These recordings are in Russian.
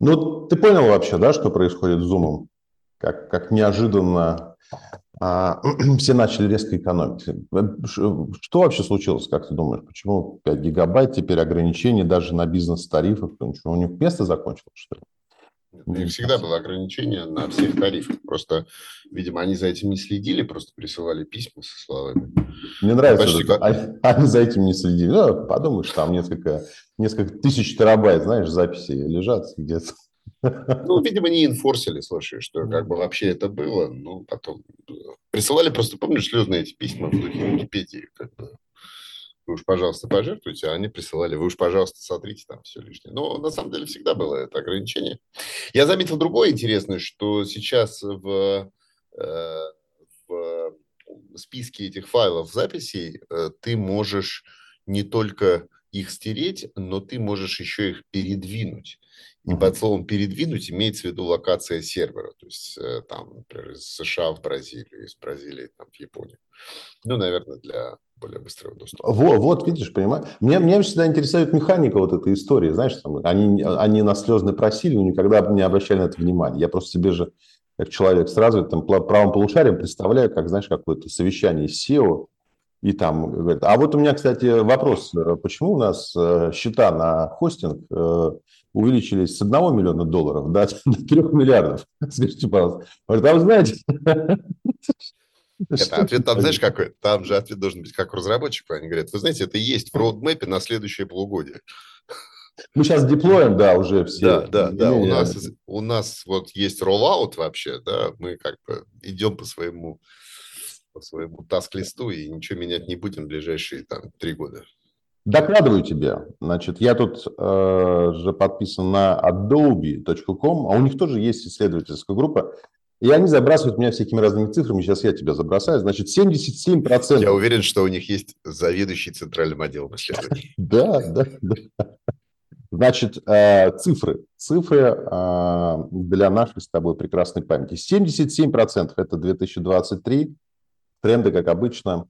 Ну, ты понял вообще, да, что происходит с Zoom? Как, как неожиданно а, все начали резко экономить. Что вообще случилось, как ты думаешь? Почему 5 гигабайт, теперь ограничения даже на бизнес-тарифах? У них место закончилось, что ли? У них всегда было ограничение на всех тарифах. Просто, видимо, они за этим не следили, просто присылали письма со словами. Мне нравится, Почти как... они, они за этим не следили. Ну, подумаешь, там несколько, несколько тысяч терабайт, знаешь, записи лежат где-то. Ну, видимо, не инфорсили, слушай, что как бы вообще это было. Ну, потом присылали просто, помнишь, слезные эти письма в духе Википедии, как бы вы уж, пожалуйста, пожертвуйте, а они присылали, вы уж, пожалуйста, сотрите там все лишнее. Но на самом деле всегда было это ограничение. Я заметил другое интересное, что сейчас в, э, в списке этих файлов записей э, ты можешь не только их стереть, но ты можешь еще их передвинуть. И под словом передвинуть имеется в виду локация сервера, то есть э, там, например, из США в Бразилию, из Бразилии там, в Японию. Ну, наверное, для более быстрого доступа. Вот, вот видишь, понимаешь? Меня, меня всегда интересует механика вот этой истории. Знаешь, там, они, они нас слезно просили, но никогда не обращали на это внимания. Я просто себе же, как человек с развитым правым полушарием, представляю, как, знаешь, какое-то совещание SEO, и там говорят, а вот у меня, кстати, вопрос, почему у нас э, счета на хостинг э, увеличились с 1 миллиона долларов до, до 3 миллиардов? Скажите, пожалуйста. Говорят, а вы знаете, Это ответ там, знаешь, какой? Там же ответ должен быть как у. Они говорят, вы знаете, это есть в роудмэпе на следующее полугодие. Мы сейчас деплоем, да, уже все. Да, да, да. У нас, у нас вот есть роллаут вообще, да, мы как бы идем по своему, по своему таск-листу и ничего менять не будем в ближайшие там три года. Докладываю тебе. Значит, я тут э, же подписан на adobe.com, а у них тоже есть исследовательская группа. И они забрасывают меня всякими разными цифрами. Сейчас я тебя забросаю. Значит, 77%. Я уверен, что у них есть заведующий центральным отделом исследований. Да, да, да. Значит, э, цифры. Цифры э, для нашей с тобой прекрасной памяти. 77% это 2023. Тренды, как обычно.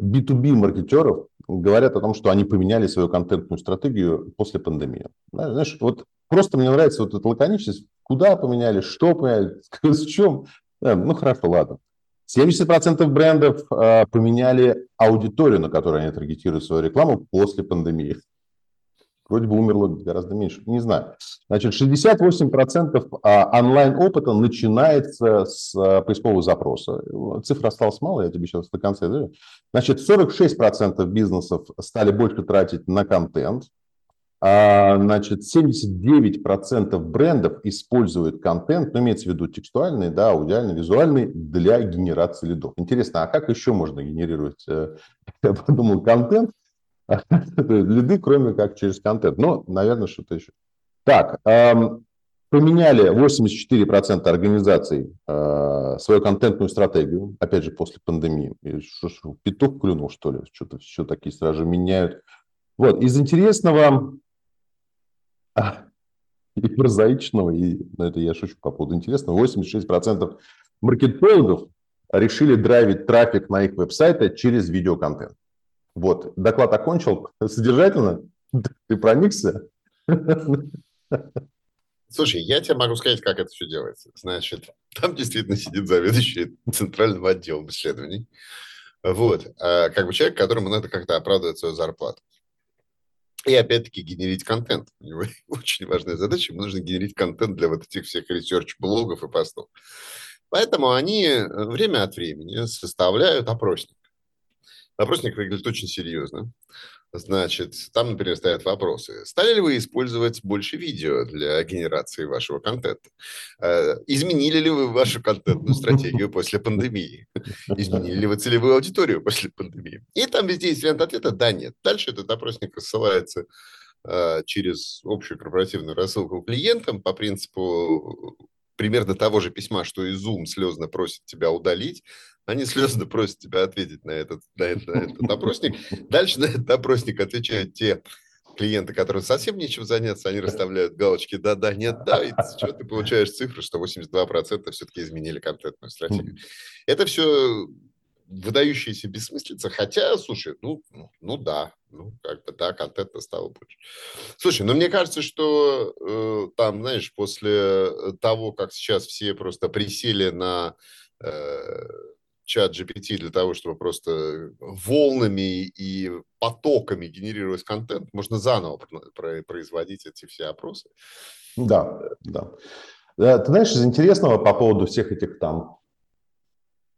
B2B маркетеров говорят о том, что они поменяли свою контентную стратегию после пандемии. Знаешь, вот просто мне нравится вот эта лаконичность. Куда поменяли, что поменяли, с чем. Ну, хорошо, ладно. 70% брендов э, поменяли аудиторию, на которую они таргетируют свою рекламу после пандемии. Вроде бы умерло гораздо меньше, не знаю. Значит, 68% а, онлайн-опыта начинается с а, поискового запроса. Цифра осталась мало, я тебе сейчас до конца. Значит, 46% бизнесов стали больше тратить на контент. А, значит, 79% брендов используют контент, ну, имеется в виду текстуальный, да, аудиальный, визуальный, для генерации лидов. Интересно, а как еще можно генерировать, э, я подумал, контент? Лиды, кроме как через контент. Ну, наверное, что-то еще. Так, эм, поменяли 84% организаций э, свою контентную стратегию, опять же, после пандемии. Что, что, петух клюнул, что ли? Что-то все такие сразу меняют. Вот, из интересного а, и прозаичного, и ну, это я шучу по поводу интересного, 86% маркетологов решили драйвить трафик на их веб-сайты через видеоконтент. Вот, доклад окончил. Содержательно? Ты проникся? Слушай, я тебе могу сказать, как это все делается. Значит, там действительно сидит заведующий центральным отделом исследований. Вот. А как бы человек, которому надо как-то оправдывать свою зарплату. И опять-таки генерить контент. У него очень важная задача. Ему нужно генерить контент для вот этих всех research -блогов и постов. Поэтому они время от времени составляют опросник. Опросник выглядит очень серьезно. Значит, там, например, стоят вопросы. Стали ли вы использовать больше видео для генерации вашего контента? Э, изменили ли вы вашу контентную стратегию после пандемии? Изменили ли вы целевую аудиторию после пандемии? И там везде есть вариант ответа «да», «нет». Дальше этот опросник рассылается э, через общую корпоративную рассылку клиентам по принципу примерно того же письма, что и Zoom слезно просит тебя удалить, они слезно просят тебя ответить на этот, на этот, на этот опросник. Дальше на этот опросник отвечают те клиенты, которые совсем нечем заняться, они расставляют галочки «да, да, нет, да», и что ты получаешь цифру, что 82% все-таки изменили контентную стратегию. Это все выдающаяся бессмыслица, хотя, слушай, ну, ну, ну да, ну, как бы, да, контента стало больше. Слушай, ну, мне кажется, что э, там, знаешь, после того, как сейчас все просто присели на э, чат GPT для того, чтобы просто волнами и потоками генерировать контент, можно заново производить эти все опросы. Да, да. Ты знаешь, из интересного по поводу всех этих там э,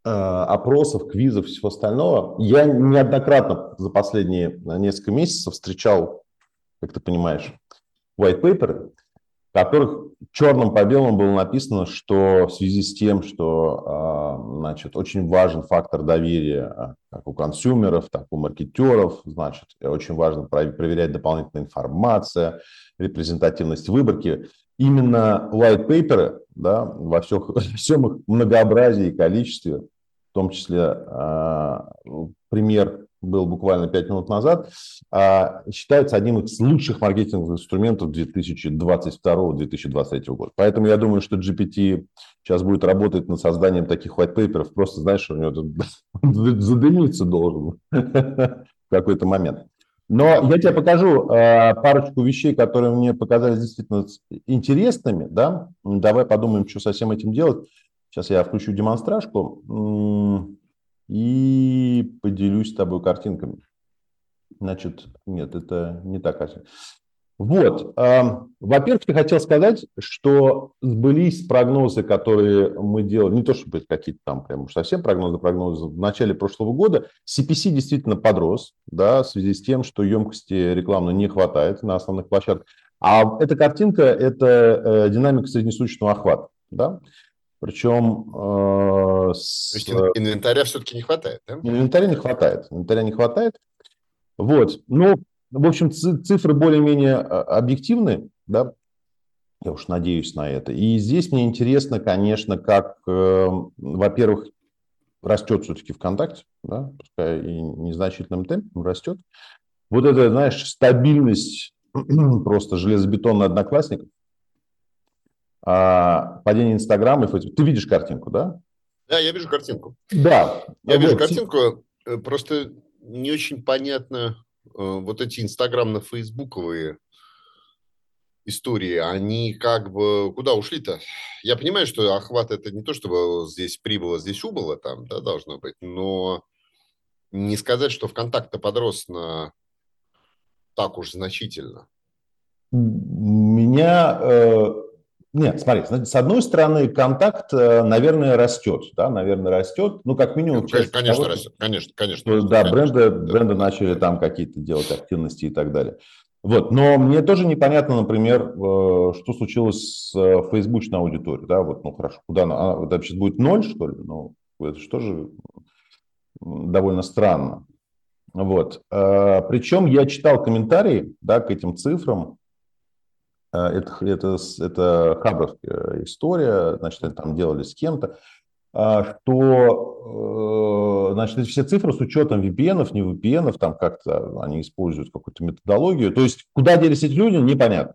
опросов, квизов всего остального, я неоднократно за последние несколько месяцев встречал, как ты понимаешь, white paper, в которых черным по белому было написано, что в связи с тем, что а, значит, очень важен фактор доверия а, как у консюмеров, так у маркетеров, значит, очень важно проверять дополнительную информацию, репрезентативность выборки. Именно white paper да, во всех, всем их многообразии и количестве, в том числе а, пример был буквально 5 минут назад, а, считается одним из лучших маркетинговых инструментов 2022-2023 года. Поэтому я думаю, что GPT сейчас будет работать над созданием таких white paper, просто, знаешь, у него задымиться должен в какой-то момент. Но я тебе покажу э, парочку вещей, которые мне показались действительно интересными. Да? Давай подумаем, что со всем этим делать. Сейчас я включу демонстражку и поделюсь с тобой картинками. Значит, нет, это не так. Вот, во-первых, я хотел сказать, что сбылись прогнозы, которые мы делали, не то чтобы какие-то там прям уж совсем прогнозы, прогнозы в начале прошлого года, CPC действительно подрос, да, в связи с тем, что емкости рекламно не хватает на основных площадках. А эта картинка – это э, динамика среднесуточного охвата, да. Причем... Э, с... То есть инвентаря все-таки не хватает, да? Инвентаря не хватает. Инвентаря не хватает. Вот. Ну, в общем, цифры более-менее а, объективны, да, я уж надеюсь на это. И здесь мне интересно, конечно, как, э, во-первых, растет все-таки ВКонтакте, да, пускай и незначительным темпом растет. Вот это, знаешь, стабильность просто железобетонная одноклассников, а, падение Инстаграма и Фейсбук. Ты видишь картинку, да? Да, я вижу картинку. Да. Я вот. вижу картинку, э, просто не очень понятно, э, вот эти инстаграмно-фейсбуковые истории, они как бы куда ушли-то? Я понимаю, что охват это не то, чтобы здесь прибыло, здесь убыло, там, да, должно быть, но не сказать, что ВКонтакт подрос на так уж значительно. Меня э, нет, смотри, с одной стороны, контакт, э, наверное, растет, да, наверное, растет, ну, как минимум... Ну, конечно, того, растет, конечно, конечно. Что, да, конечно, бренды, да, бренды начали там какие-то делать активности и так далее. Вот, но мне тоже непонятно, например, э, что случилось с э, фейсбучной аудиторией, да, вот, ну, хорошо, куда она, это вообще будет ноль, что ли? Ну, это же тоже довольно странно. Вот, причем я читал комментарии, да, к этим цифрам, это, это, это хабровская история, значит, они там делали с кем-то, а, что, э, значит, эти все цифры с учетом VPN, не VPN, там как-то они используют какую-то методологию. То есть, куда делись эти люди, непонятно.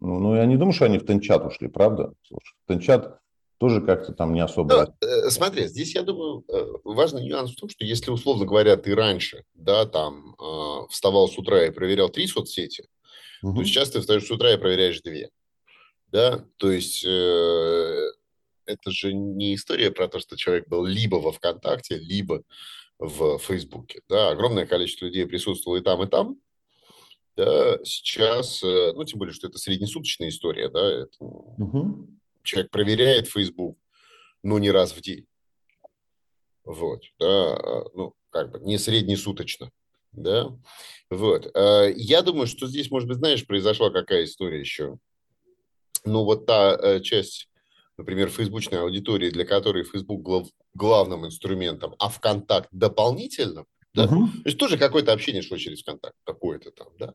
Ну, ну я не думаю, что они в Тенчат ушли, правда? Слушай, Тенчат тоже как-то там не особо... Ну, э, смотри, здесь, я думаю, важный нюанс в том, что если, условно говоря, ты раньше, да, там, вставал с утра и проверял три соцсети, Угу. То есть сейчас ты встаешь с утра и проверяешь две. Да, то есть э, это же не история про то, что человек был либо во ВКонтакте, либо в Фейсбуке. Да, огромное количество людей присутствовало и там, и там. Да, сейчас, э, ну, тем более, что это среднесуточная история, да, это, угу. человек проверяет Facebook, ну, не раз в день. Вот, да, а, ну, как бы не среднесуточно да, вот. А, я думаю, что здесь, может быть, знаешь, произошла какая история еще. Ну, вот та э, часть, например, фейсбучной аудитории, для которой Facebook глав, главным инструментом, а ВКонтакт дополнительным, да? Угу. То есть тоже какое-то общение шло через ВКонтакт, какое-то там, да.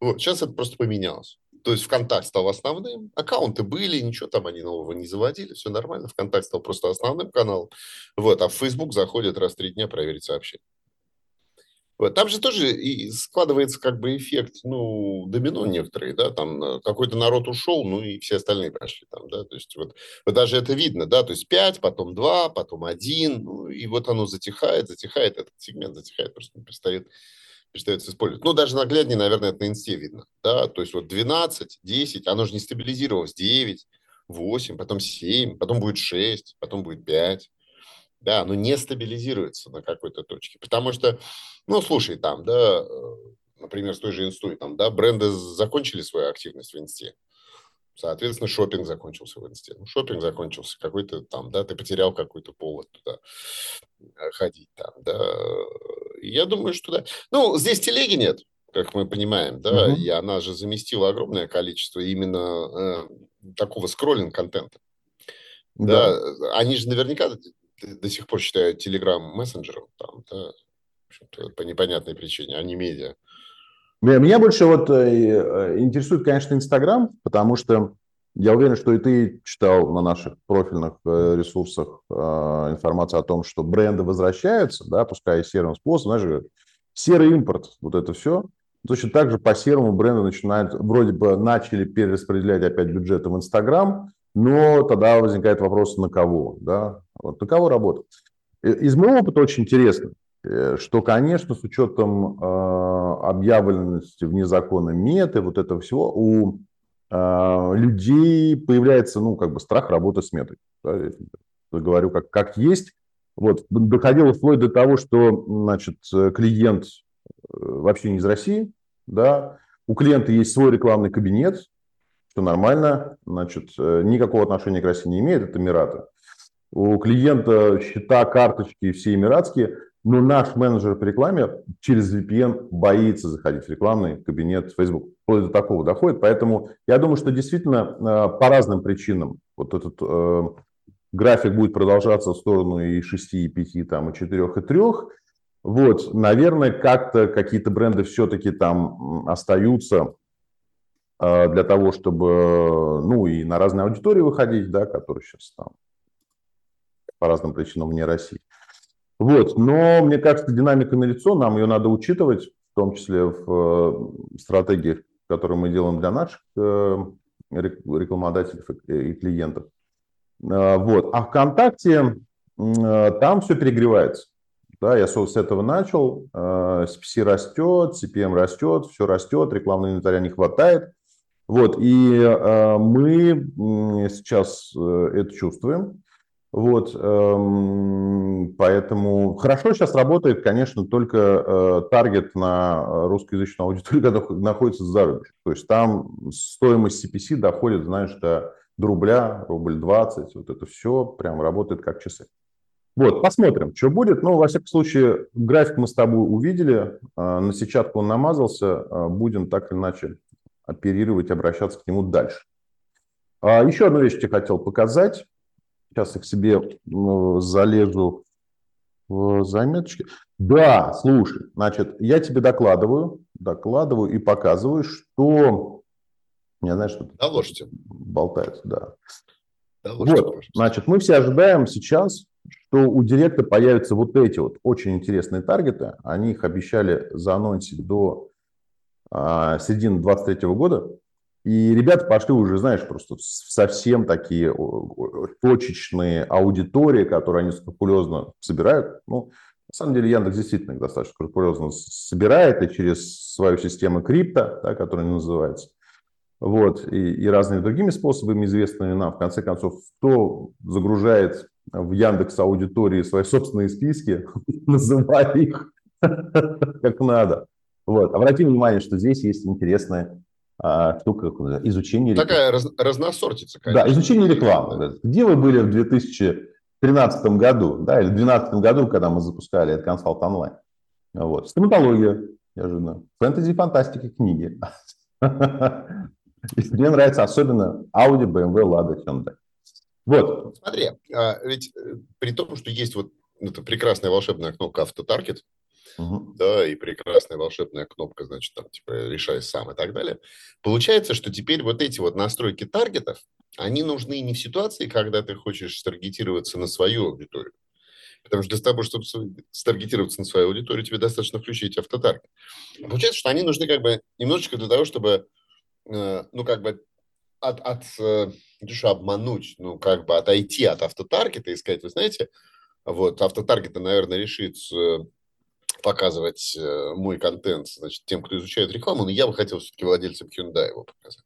Вот, сейчас это просто поменялось. То есть ВКонтакт стал основным, аккаунты были, ничего там они нового не заводили, все нормально. ВКонтакт стал просто основным каналом. Вот, а в Facebook заходят раз в три дня проверить сообщения. Вот. Там же тоже и складывается как бы эффект, ну, домино некоторые, да, там э, какой-то народ ушел, ну, и все остальные пошли там, да, то есть вот, вот даже это видно, да, то есть 5, потом 2, потом 1, ну, и вот оно затихает, затихает, этот сегмент затихает, просто не перестает, перестает использовать. Ну, даже нагляднее, наверное, это на инсте видно, да, то есть вот 12, 10, оно же не стабилизировалось, 9, 8, потом 7, потом будет 6, потом будет 5, да, оно не стабилизируется на какой-то точке, потому что, ну, слушай, там, да, э, например, с той же инстой, там, да, бренды закончили свою активность в инсте, соответственно, шопинг закончился в инсте. Ну, шопинг закончился, какой-то там, да, ты потерял какой-то повод туда э, ходить там, да. Я думаю, что да. Ну, здесь телеги нет, как мы понимаем, да, угу. и она же заместила огромное количество именно э, такого скроллинг-контента. Да. да, они же наверняка до сих пор считают Telegram мессенджером, там, да, по непонятной причине, а не медиа. Меня больше вот э, э, интересует, конечно, Инстаграм, потому что я уверен, что и ты читал на наших профильных э, ресурсах информацию о том, что бренды возвращаются, да, пускай и серым способом, знаешь, серый импорт, вот это все. Точно так же по серому бренды начинают, вроде бы начали перераспределять опять бюджеты в Инстаграм, но тогда возникает вопрос, на кого, да, вот на кого работать. Из моего опыта очень интересно, э, что, конечно, с учетом э, объявленности вне закона меты, вот этого всего, у э, людей появляется, ну, как бы страх работать с метой. Да, говорю как, как есть. Вот, доходило вплоть до того, что, значит, клиент э, вообще не из России, да, у клиента есть свой рекламный кабинет, что нормально, значит, э, никакого отношения к России не имеет, это Эмираты. У клиента счета, карточки все эмиратские, но наш менеджер по рекламе через VPN боится заходить в рекламный кабинет Facebook. Вплоть до такого доходит. Поэтому я думаю, что действительно э, по разным причинам вот этот э, график будет продолжаться в сторону и 6, и 5, там, и 4, и 3. Вот, наверное, как-то какие-то бренды все-таки там остаются а, для того, чтобы, ну, и на разные аудитории выходить, да, которые сейчас там по разным причинам не России. Вот, но мне кажется, динамика налицо, нам ее надо учитывать, в том числе в э, стратегиях, которые мы делаем для наших э, рекламодателей и клиентов. А, вот. А ВКонтакте там все перегревается. Да, я с этого начал. CPC растет, CPM растет, все растет, рекламного инвентаря не хватает. Вот, и э, мы сейчас э, это чувствуем. Вот, э, поэтому хорошо сейчас работает, конечно, только э, таргет на русскоязычную аудиторию, когда находится за рубеж. То есть там стоимость CPC доходит, знаешь, до, до рубля, рубль 20, вот это все прям работает как часы. Вот, посмотрим, что будет. Ну, во всяком случае, график мы с тобой увидели, э, на сетчатку он намазался, э, будем так или иначе оперировать, обращаться к нему дальше. А еще одну вещь я хотел показать. Сейчас я к себе ну, залезу в заметочки. Да, слушай, значит, я тебе докладываю, докладываю и показываю, что... Я знаю, что Доложите. болтается, да. Доложите, вот, значит, мы все ожидаем сейчас, что у директа появятся вот эти вот очень интересные таргеты. Они их обещали заанонсить до а, середины 23 года. И ребята пошли уже, знаешь, просто совсем такие точечные аудитории, которые они скрупулезно собирают. Ну, на самом деле Яндекс действительно их достаточно скрупулезно собирает и через свою систему крипто, да, которая называется. Вот, и, и разными другими способами, известными нам. В конце концов, кто загружает в Яндекс аудитории свои собственные списки, называя их как надо. Вот. Обрати внимание, что здесь есть интересная штука, изучение рекламы. Такая раз, разносортица, конечно. Да, изучение рекламы. Где вы были в 2013 году, да, или в 2012 году, когда мы запускали этот консалт онлайн? Вот. Стоматология, неожиданно. Фэнтези, фантастика, книги. Мне нравится особенно Audi, BMW, Lada, Hyundai. Вот. Смотри, а, ведь э, при том, что есть вот эта прекрасная волшебная кнопка автотаргет, угу. да, и прекрасная волшебная кнопка, значит, там, типа, решай сам и так далее. Получается, что теперь вот эти вот настройки таргетов, они нужны не в ситуации, когда ты хочешь таргетироваться на свою аудиторию. Потому что для того, чтобы старгетироваться на свою аудиторию, тебе достаточно включить автотаргет. Получается, что они нужны как бы немножечко для того, чтобы, э, ну, как бы от, от э, не что обмануть, ну, как бы отойти от автотаргета и сказать, вы знаете, вот, автотаргет, наверное, решит э, показывать мой контент, значит, тем, кто изучает рекламу, но я бы хотел все-таки владельцам Hyundai его показать.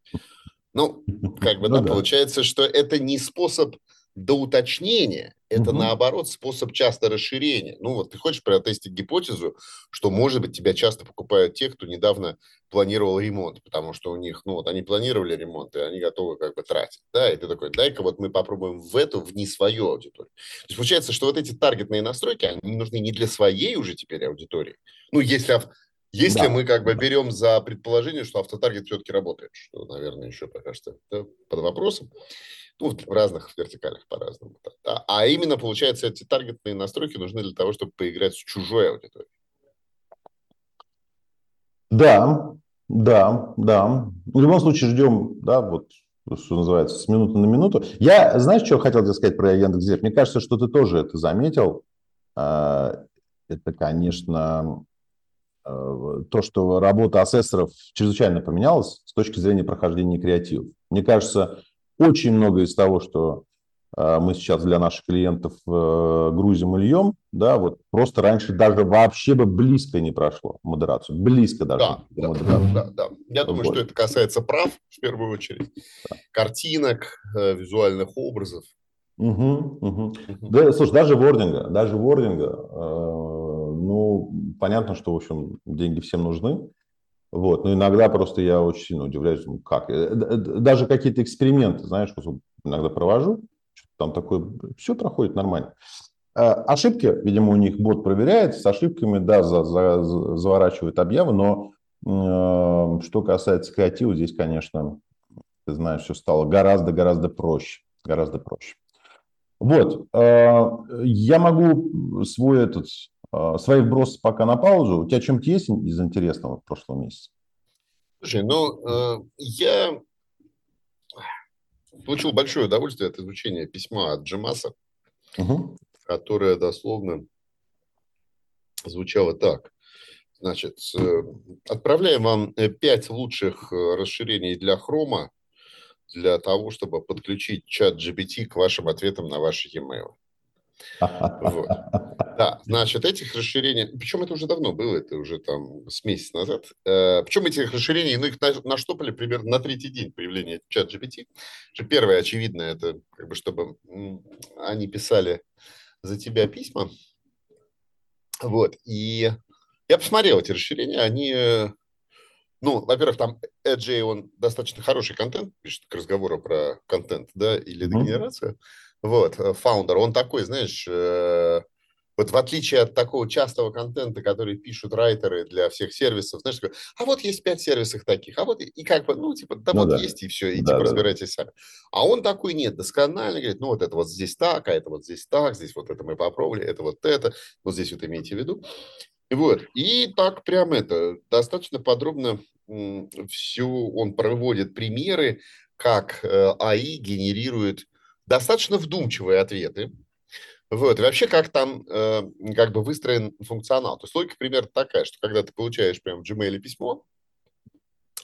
Ну, как бы, ну, да, да, получается, что это не способ до уточнения, это, угу. наоборот, способ часто расширения. Ну, вот ты хочешь протестить гипотезу, что, может быть, тебя часто покупают те, кто недавно планировал ремонт, потому что у них, ну, вот они планировали ремонт, и они готовы как бы тратить. Да, и ты такой, дай-ка вот мы попробуем в эту, в не свою аудиторию. То есть получается, что вот эти таргетные настройки, они нужны не для своей уже теперь аудитории. Ну, если если да. мы как бы берем за предположение, что автотаргет все-таки работает, что, наверное, еще пока что под вопросом, ну, в разных вертикалях по-разному. Да. А именно, получается, эти таргетные настройки нужны для того, чтобы поиграть с чужой аудиторией. Да, да, да. В любом случае ждем, да, вот что называется, с минуты на минуту. Я, знаешь, что хотел тебе сказать про Яндекс.Зев? Мне кажется, что ты тоже это заметил. А, это, конечно, а, то, что работа асессоров чрезвычайно поменялась с точки зрения прохождения креативов. Мне кажется, очень много из того, что э, мы сейчас для наших клиентов э, грузим и льем, да, вот просто раньше даже вообще бы близко не прошло модерацию, близко даже. Да, да, да, да, да. Я думаю, вот. что это касается прав в первую очередь, да. картинок, э, визуальных образов. Угу, угу. Да, слушай, даже вординга, даже вординга, э, ну, понятно, что, в общем, деньги всем нужны, вот. Но иногда просто я очень сильно удивляюсь, как. Э, даже какие-то эксперименты, знаешь, иногда провожу, там такое, все проходит нормально. А, ошибки, видимо, у них бот проверяет, с ошибками, да, за, за, заворачивает объявы, но э, что касается креатива, здесь, конечно, ты знаешь, все стало гораздо-гораздо проще, гораздо проще. Вот, э, я могу свой этот свои вбросы пока на паузу. У тебя чем-то есть из интересного в прошлом месяце? Слушай, ну, э, я получил большое удовольствие от изучения письма от Джемаса, угу. которое дословно звучало так. Значит, э, отправляем вам э, пять лучших расширений для хрома для того, чтобы подключить чат GPT к вашим ответам на ваши e-mail. Вот. Да, значит, этих расширений, причем это уже давно было, это уже там с месяц назад, э, причем этих расширений, ну, их наштопали примерно на третий день появления чат GPT. Первое, очевидно, это как бы, чтобы они писали за тебя письма. Вот, и я посмотрел эти расширения, они, э, ну, во-первых, там AJ, он достаточно хороший контент, пишет к разговору про контент, да, или дегенерацию. Mm-hmm. Вот, фаундер, он такой, знаешь, э, вот в отличие от такого частого контента, который пишут райтеры для всех сервисов, знаешь, такой, а вот есть пять сервисов таких, а вот и как бы, ну, типа, да ну, вот да. есть и все, и да, типа да, разбирайтесь сами. А он такой, нет, досконально говорит, ну, вот это вот здесь так, а это вот здесь так, здесь вот это мы попробовали, это вот это, вот здесь вот имейте в виду. Вот, и так прям это, достаточно подробно все, он проводит примеры, как э, АИ генерирует достаточно вдумчивые ответы. Вот. И вообще, как там э, как бы выстроен функционал. То есть логика примерно такая, что когда ты получаешь прям в Gmail письмо,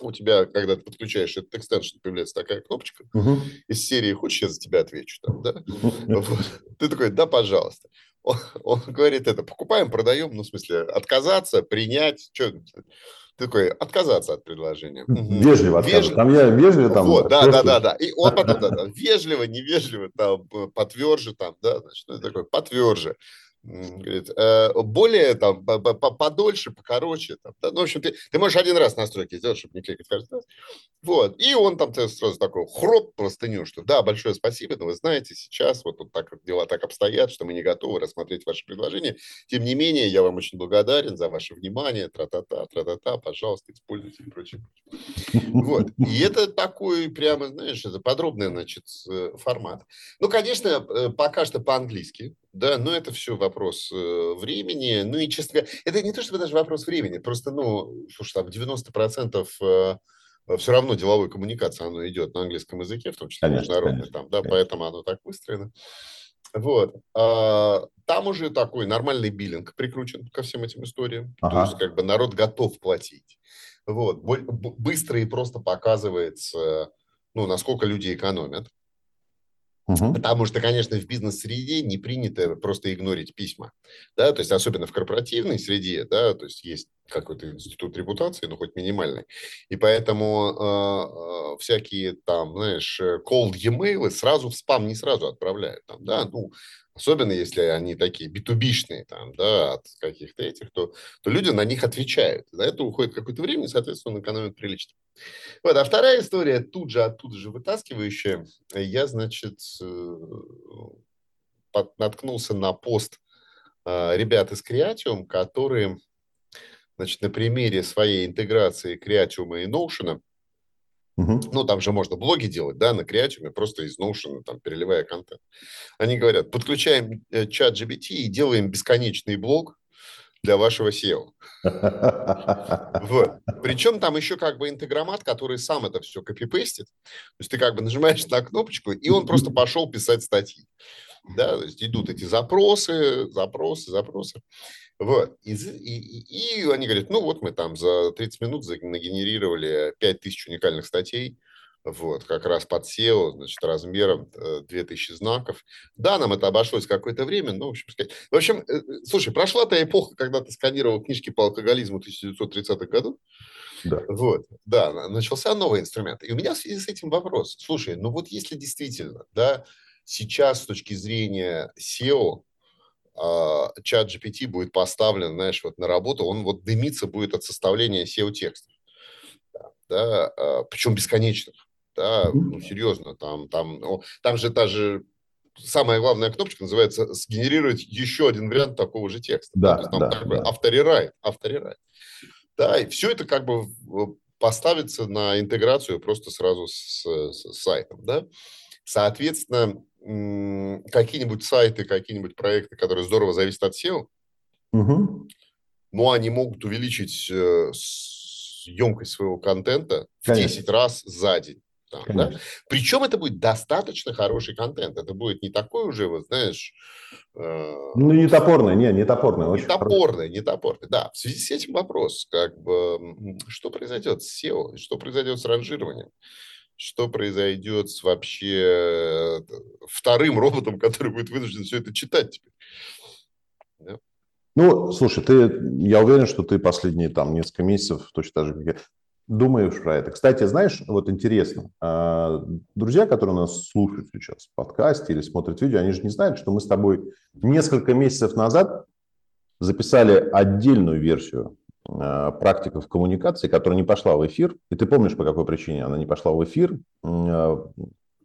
у тебя, когда ты подключаешь этот экстеншн, появляется такая кнопочка uh-huh. из серии «Хочешь, я за тебя отвечу?» там, да? вот. Ты такой «Да, пожалуйста». Он, он говорит это «Покупаем, продаем», ну, в смысле, отказаться, принять, что такой отказаться от предложения. Вежливо отказаться. Там я вежливо там. Вот, да, да, да, да. И он потом, да, да, вежливо, невежливо, там, потверже, там, да, значит, ну, такой, потверже. Говорит, э, более там подольше, покороче. Там, да? Ну, в общем, ты, ты можешь один раз настройки сделать, чтобы не кликать каждый раз. Вот. И он там сразу такой хроп простыню, что да, большое спасибо, но вы знаете, сейчас вот тут так дела так обстоят, что мы не готовы рассмотреть ваше предложение. Тем не менее, я вам очень благодарен за ваше внимание, тра-та-та, тра-та-та, пожалуйста, используйте и прочее. Вот. И это такой прямо, знаешь, это подробный, значит, э, формат. Ну, конечно, э, пока что по-английски, да, но это все вопрос э, времени. Ну и, честно говоря, это не то, чтобы даже вопрос времени, просто, ну, слушай, там 90% э, все равно деловой коммуникации, оно идет на английском языке, в том числе конечно, международной, конечно, там, да, конечно. поэтому оно так выстроено. Вот. А, там уже такой нормальный биллинг прикручен ко всем этим историям. Ага. То есть, как бы народ готов платить. Вот. Быстро и просто показывается, ну, насколько люди экономят. Угу. Потому что, конечно, в бизнес-среде не принято просто игнорить письма, да, то есть особенно в корпоративной среде, да, то есть есть какой-то институт репутации, ну, хоть минимальный, и поэтому э, э, всякие там, знаешь, cold e-mail сразу в спам не сразу отправляют, там, да, ну, особенно если они такие битубишные, там, да, от каких-то этих, то, то люди на них отвечают. За это уходит какое-то время, и, соответственно, экономят прилично. Вот, а вторая история, тут же, оттуда же вытаскивающая. Я, значит, э, наткнулся на пост э, ребят из Creatium, которые, значит, на примере своей интеграции Creatium и Notion Угу. Ну, там же можно блоги делать, да, на Creatium, просто из Notion, там, переливая контент. Они говорят, подключаем э, чат GBT и делаем бесконечный блог для вашего SEO. Вот. Причем там еще как бы интеграмат, который сам это все копипестит. То есть ты как бы нажимаешь на кнопочку, и он просто пошел писать статьи. Да, то есть идут эти запросы, запросы, запросы. Вот. И, и, и они говорят, ну вот мы там за 30 минут нагенерировали 5000 уникальных статей, вот, как раз под SEO, значит, размером 2000 э, знаков. Да, нам это обошлось какое-то время, но, в общем, сказать... В общем, э, слушай, прошла та эпоха, когда ты сканировал книжки по алкоголизму 1930-х годов. Да. Вот, да, начался новый инструмент. И у меня в связи с этим вопрос. Слушай, ну вот если действительно, да, сейчас с точки зрения SEO чат GPT будет поставлен, знаешь, вот на работу, он вот дымиться будет от составления SEO-текстов. Да, да, а, причем бесконечных. Да, ну, серьезно, там, там, там же та же самая главная кнопочка называется сгенерировать еще один вариант такого же текста. Да, да, там да, такой да. авторерайт. Да, и все это как бы поставится на интеграцию просто сразу с, с, с сайтом, да. Соответственно, какие-нибудь сайты, какие-нибудь проекты, которые здорово зависят от SEO, угу. но они могут увеличить э, емкость своего контента в Конечно. 10 раз за день. Там, да? Причем это будет достаточно хороший контент. Это будет не такой уже, вот знаешь... Э, ну, не топорный, не, не топорный. Не топорный, не топорный, да. В связи с этим вопрос, как бы, что произойдет с SEO, что произойдет с ранжированием что произойдет с вообще э, вторым роботом, который будет вынужден все это читать теперь. Да? Ну, слушай, ты, я уверен, что ты последние там несколько месяцев точно так же, как я, думаешь про это. Кстати, знаешь, вот интересно, а, друзья, которые нас слушают сейчас в подкасте или смотрят видео, они же не знают, что мы с тобой несколько месяцев назад записали отдельную версию практика в коммуникации, которая не пошла в эфир. И ты помнишь, по какой причине она не пошла в эфир? Э,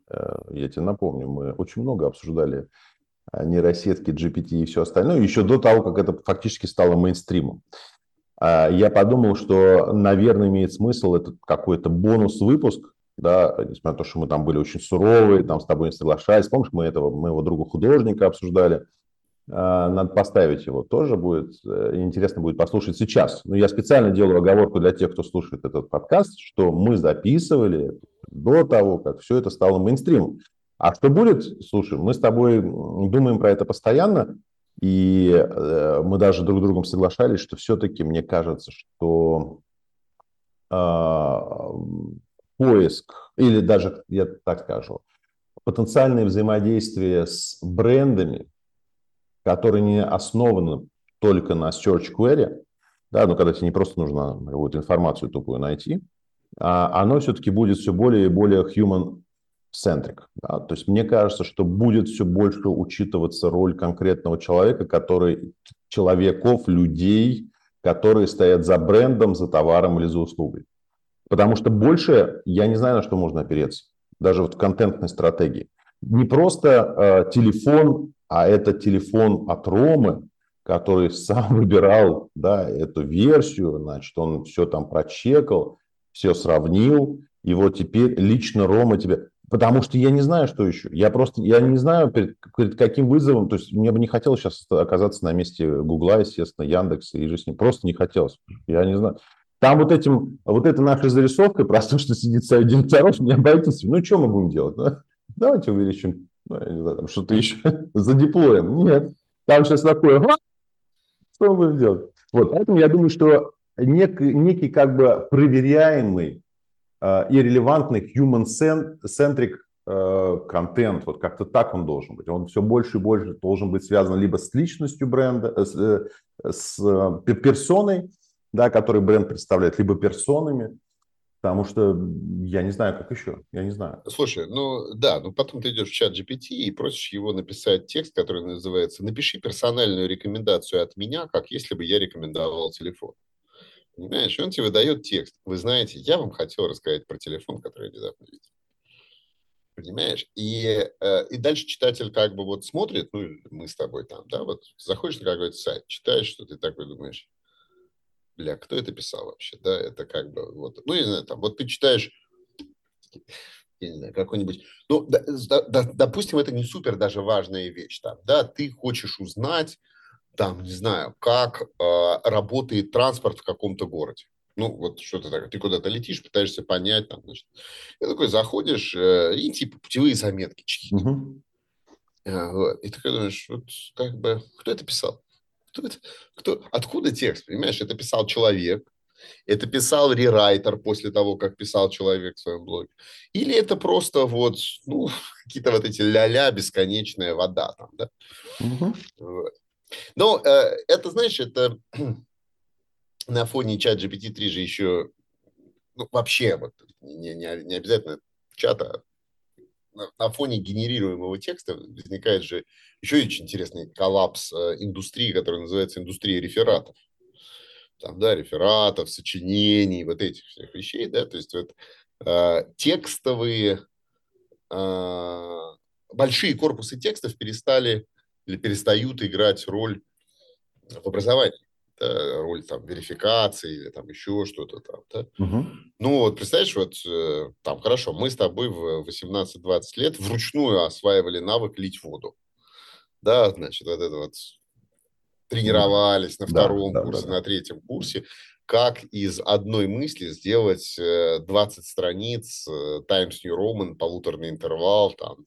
э, я тебе напомню, мы очень много обсуждали нейросетки, GPT и все остальное, еще до того, как это фактически стало мейнстримом. Я подумал, что, наверное, имеет смысл этот какой-то бонус-выпуск, да, несмотря на то, что мы там были очень суровые, там с тобой не соглашались. Помнишь, мы этого моего друга художника обсуждали – а, надо поставить его, тоже будет э, интересно будет послушать сейчас. Но я специально делаю оговорку для тех, кто слушает этот подкаст, что мы записывали до того, как все это стало мейнстримом. А что будет? Слушай, мы с тобой думаем про это постоянно, и э, мы даже друг с другом соглашались, что все-таки мне кажется, что э, поиск, или даже, я так скажу, потенциальное взаимодействие с брендами, которые не основаны только на search query, да, но когда тебе не просто нужно какую-то информацию тупую найти, а оно все-таки будет все более и более human-centric. Да? То есть мне кажется, что будет все больше учитываться роль конкретного человека, который, человеков, людей, которые стоят за брендом, за товаром или за услугой. Потому что больше я не знаю, на что можно опереться, даже вот в контентной стратегии. Не просто э, телефон а это телефон от Ромы, который сам выбирал да, эту версию, значит, он все там прочекал, все сравнил, и вот теперь лично Рома тебе... Потому что я не знаю, что еще. Я просто, я не знаю, перед, перед каким вызовом, то есть мне бы не хотелось сейчас оказаться на месте Гугла, естественно, Яндекса и же с ним. Просто не хотелось. Я не знаю. Там вот этим, вот этой нашей зарисовкой про то, что сидит совет директоров, не обойтись. Ну, что мы будем делать? Да? Давайте увеличим ну, я не знаю, там что-то еще за диплоем. Нет. Там сейчас такое, что мы будем делать? Вот, поэтому я думаю, что некий, некий как бы проверяемый э, и релевантный human-centric э, контент, вот как-то так он должен быть. Он все больше и больше должен быть связан либо с личностью бренда, э, с, э, с э, персоной, да, который бренд представляет, либо персонами. Потому что я не знаю, как еще. Я не знаю. Слушай, ну да, ну потом ты идешь в чат GPT и просишь его написать текст, который называется «Напиши персональную рекомендацию от меня, как если бы я рекомендовал телефон». Понимаешь, он тебе выдает текст. Вы знаете, я вам хотел рассказать про телефон, который я недавно видел. Понимаешь? И, э, и дальше читатель как бы вот смотрит, ну, мы с тобой там, да, вот заходишь на какой-то сайт, читаешь, что ты такой думаешь, бля, кто это писал вообще, да, это как бы, вот, ну, не знаю, там, вот ты читаешь, я не знаю, какой-нибудь, ну, да, да, допустим, это не супер даже важная вещь, там, да, ты хочешь узнать, там, не знаю, как э, работает транспорт в каком-то городе. Ну, вот что-то такое. Ты куда-то летишь, пытаешься понять, там, значит. И такой заходишь, э, и типа путевые заметки чьи угу. э, вот. И ты думаешь, вот как бы, кто это писал? Кто это? Кто? Откуда текст? Понимаешь, это писал человек, это писал рерайтер после того, как писал человек в своем блоге. Или это просто вот, ну, какие-то вот эти ля-ля, бесконечная вода там, да? Угу. Вот. Но э, это, знаешь, это на фоне чат GPT-3 же еще, ну, вообще, вот, не, не, не обязательно чата, на, фоне генерируемого текста возникает же еще очень интересный коллапс э, индустрии, которая называется индустрия рефератов. Там, да, рефератов, сочинений, вот этих всех вещей, да, то есть вот э, текстовые, э, большие корпусы текстов перестали или перестают играть роль в образовании да, роль там верификации или там еще что-то там, да? угу. Ну вот представляешь, вот э, там хорошо, мы с тобой в 18-20 лет вручную осваивали навык лить воду, да, значит вот это вот тренировались на втором да, курсе, да, да. на третьем курсе, как из одной мысли сделать 20 э, страниц э, Times New Roman, полуторный интервал, там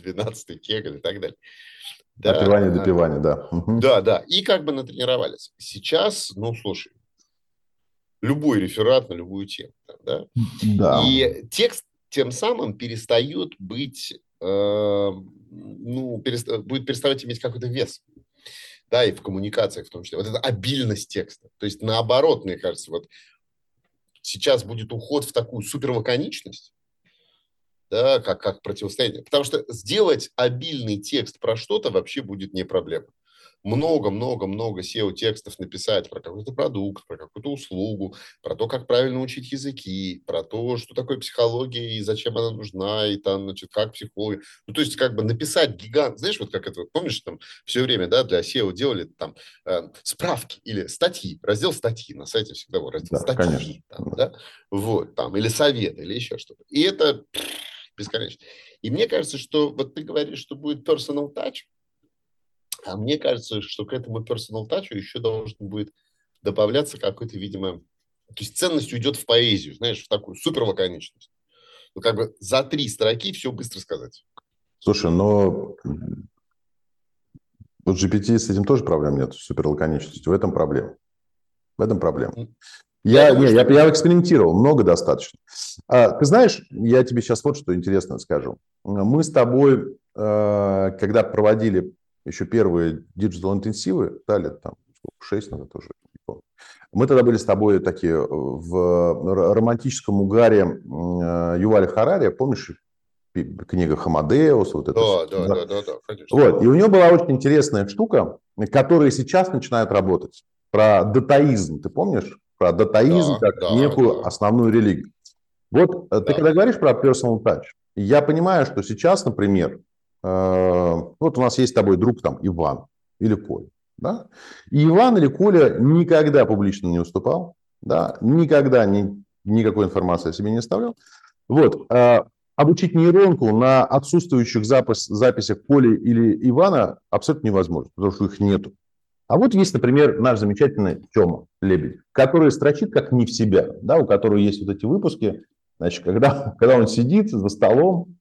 12 кегль и так далее. Да. Отпевание, допивание, да. Да, да. И как бы натренировались. Сейчас, ну, слушай, любой реферат на любую тему. Да? да. И текст тем самым перестает быть, э, ну, переста- будет переставать иметь какой-то вес. Да, и в коммуникациях в том числе. Вот это обильность текста. То есть наоборот, мне кажется, вот сейчас будет уход в такую суперлаконичность, да, как, как противостояние. Потому что сделать обильный текст про что-то вообще будет не проблема. Много-много-много SEO-текстов написать про какой-то продукт, про какую-то услугу, про то, как правильно учить языки, про то, что такое психология и зачем она нужна, и там, значит, как психологи. Ну, то есть, как бы написать гигант, знаешь, вот как это, помнишь, там все время, да, для SEO делали там э, справки или статьи, раздел статьи на сайте всегда был раздел да, статьи, там, да, вот, там, или совет, или еще что-то. И это бесконечно. И мне кажется, что вот ты говоришь, что будет personal touch, а мне кажется, что к этому personal touch еще должен будет добавляться какой-то, видимо, то есть ценность уйдет в поэзию, знаешь, в такую суперлаконичность. Ну, как бы за три строки все быстро сказать. Слушай, но вот GPT с этим тоже проблем нет, с суперлаконичностью. В этом проблема. В этом проблема. Я, не, я, я экспериментировал, много достаточно. А, ты знаешь, я тебе сейчас вот что интересно скажу. Мы с тобой, э, когда проводили еще первые digital -интенсивы, да, лет там шесть назад тоже, мы тогда были с тобой такие в романтическом угаре э, Юваля Харари, помнишь, книга Homo Deus, вот это. Да, да, да, да, да, конечно. Вот, и у него была очень интересная штука, которая сейчас начинает работать, про датаизм, ты помнишь? Про датаизм да, как да, некую да. основную религию. Вот да. ты когда говоришь про personal touch, я понимаю, что сейчас, например, э, вот у нас есть с тобой друг там Иван или Коля, да? И Иван или Коля никогда публично не выступал, да, никогда ни, никакой информации о себе не оставлял. Вот, э, обучить нейронку на отсутствующих запис, записях Коли или Ивана абсолютно невозможно, потому что их нету. А вот есть, например, наш замечательный Тёма Лебедь, который строчит как не в себя, да, у которого есть вот эти выпуски, значит, когда, когда он сидит за столом,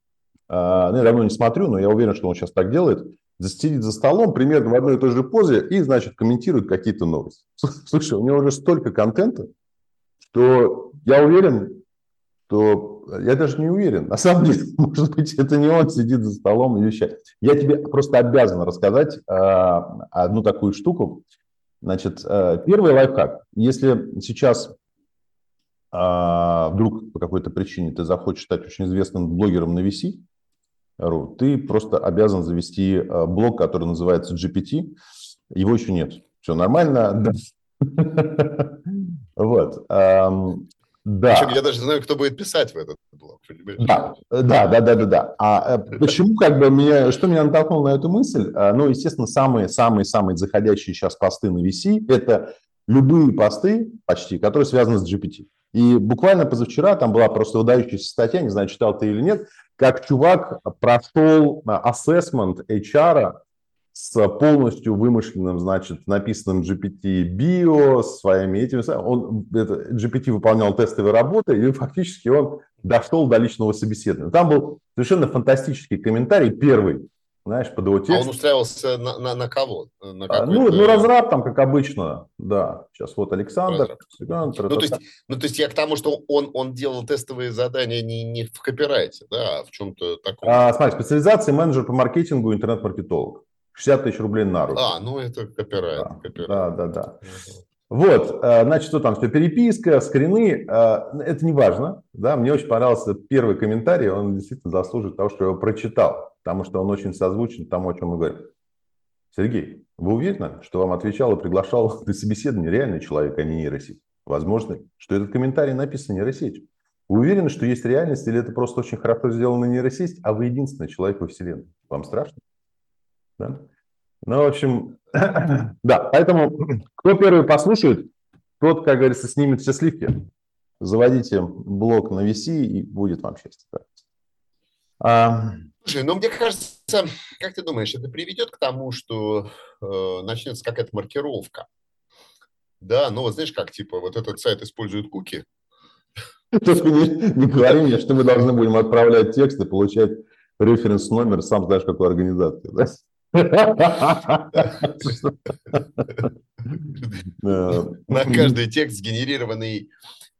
ну, я давно не смотрю, но я уверен, что он сейчас так делает, сидит за столом примерно в одной и той же позе и, значит, комментирует какие-то новости. Слушай, у него уже столько контента, что я уверен, что я даже не уверен. На самом деле, может быть, это не он сидит за столом и вещает. Я тебе просто обязан рассказать э, одну такую штуку. Значит, э, первый лайфхак. Если сейчас э, вдруг по какой-то причине ты захочешь стать очень известным блогером на VC, ты просто обязан завести э, блог, который называется GPT. Его еще нет. Все нормально. Вот. Да. Причем я даже знаю, кто будет писать в этот блог. Да, да, да, да, да, да. А э, почему, как бы, меня, что меня натолкнуло на эту мысль? А, ну, естественно, самые-самые-самые заходящие сейчас посты на VC – это любые посты почти, которые связаны с GPT. И буквально позавчера там была просто выдающаяся статья, не знаю, читал ты или нет, как чувак прошел assessment HR с полностью вымышленным, значит, написанным GPT-био, своими этими... Он, это, GPT выполнял тестовые работы, и фактически он дошел до личного собеседования. Там был совершенно фантастический комментарий, первый, знаешь, под его текст. А он устраивался на, на, на кого? На а, ну, ну, разраб там, как обычно, да. Сейчас вот Александр. ну, то есть, ну, то есть я к тому, что он, он делал тестовые задания не, не в копирайте, да, а в чем-то таком. А, смотри, специализация менеджер по маркетингу, интернет-маркетолог. 60 тысяч рублей на руку. А, ну это копирайт. Да, копирайт. да, да. да. Вот, э, значит, что там, все переписка, скрины, э, это не важно, да, мне очень понравился первый комментарий, он действительно заслуживает того, что я его прочитал, потому что он очень созвучен тому, о чем мы говорим. Сергей, вы уверены, что вам отвечал и приглашал на собеседование реальный человек, а не нейросеть? Возможно, что этот комментарий написан нейросетью. Вы уверены, что есть реальность, или это просто очень хорошо сделано нейросеть, а вы единственный человек во Вселенной? Вам страшно? Да? Ну, в общем, да, поэтому кто первый послушает, тот, как говорится, снимет все сливки. Заводите блог на VC, и будет вам счастье. Да. А... Слушай, ну, мне кажется, как ты думаешь, это приведет к тому, что э, начнется какая-то маркировка? Да, ну, вот знаешь, как, типа, вот этот сайт использует куки. Только не, не говори мне, что мы должны будем отправлять тексты, получать референс номер, сам знаешь, какой организации. Да? На каждый текст, сгенерированный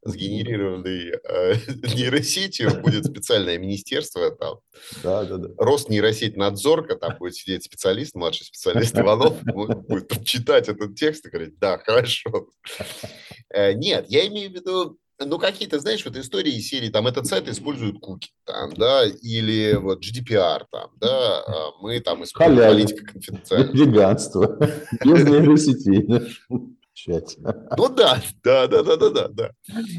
сгенерированный э, нейросетью, будет специальное министерство там. Да, да, да. Рост нейросеть надзорка, там будет сидеть специалист, младший специалист Иванов, будет читать этот текст и говорить, да, хорошо. Э, нет, я имею в виду, ну, какие-то, знаешь, вот истории из серии, там, этот сайт использует куки, там, да, или вот GDPR, там, да, а мы там используем Халяви. политика конфиденциальности. Гигантство. Без нейросетей. Ну да, да, да, да, да, да, да.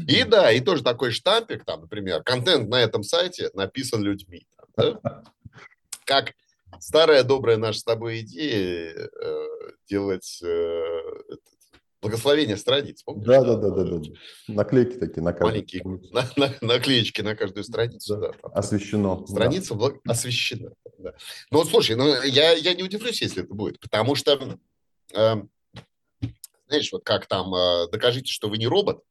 И да, и тоже такой штампик, там, например, контент на этом сайте написан людьми. Там, да? Как старая добрая наша с тобой идея э, делать э, Благословение страниц, помнишь? Да, да, да, да, да. Наклейки такие на каждую Маленькие на, на, наклеечки на каждую страницу. Да. Да, Освещено. Страница да. освещена. Да. Ну, вот, слушай, ну, я, я не удивлюсь, если это будет, потому что, э, знаешь, вот как там, э, докажите, что вы не робот,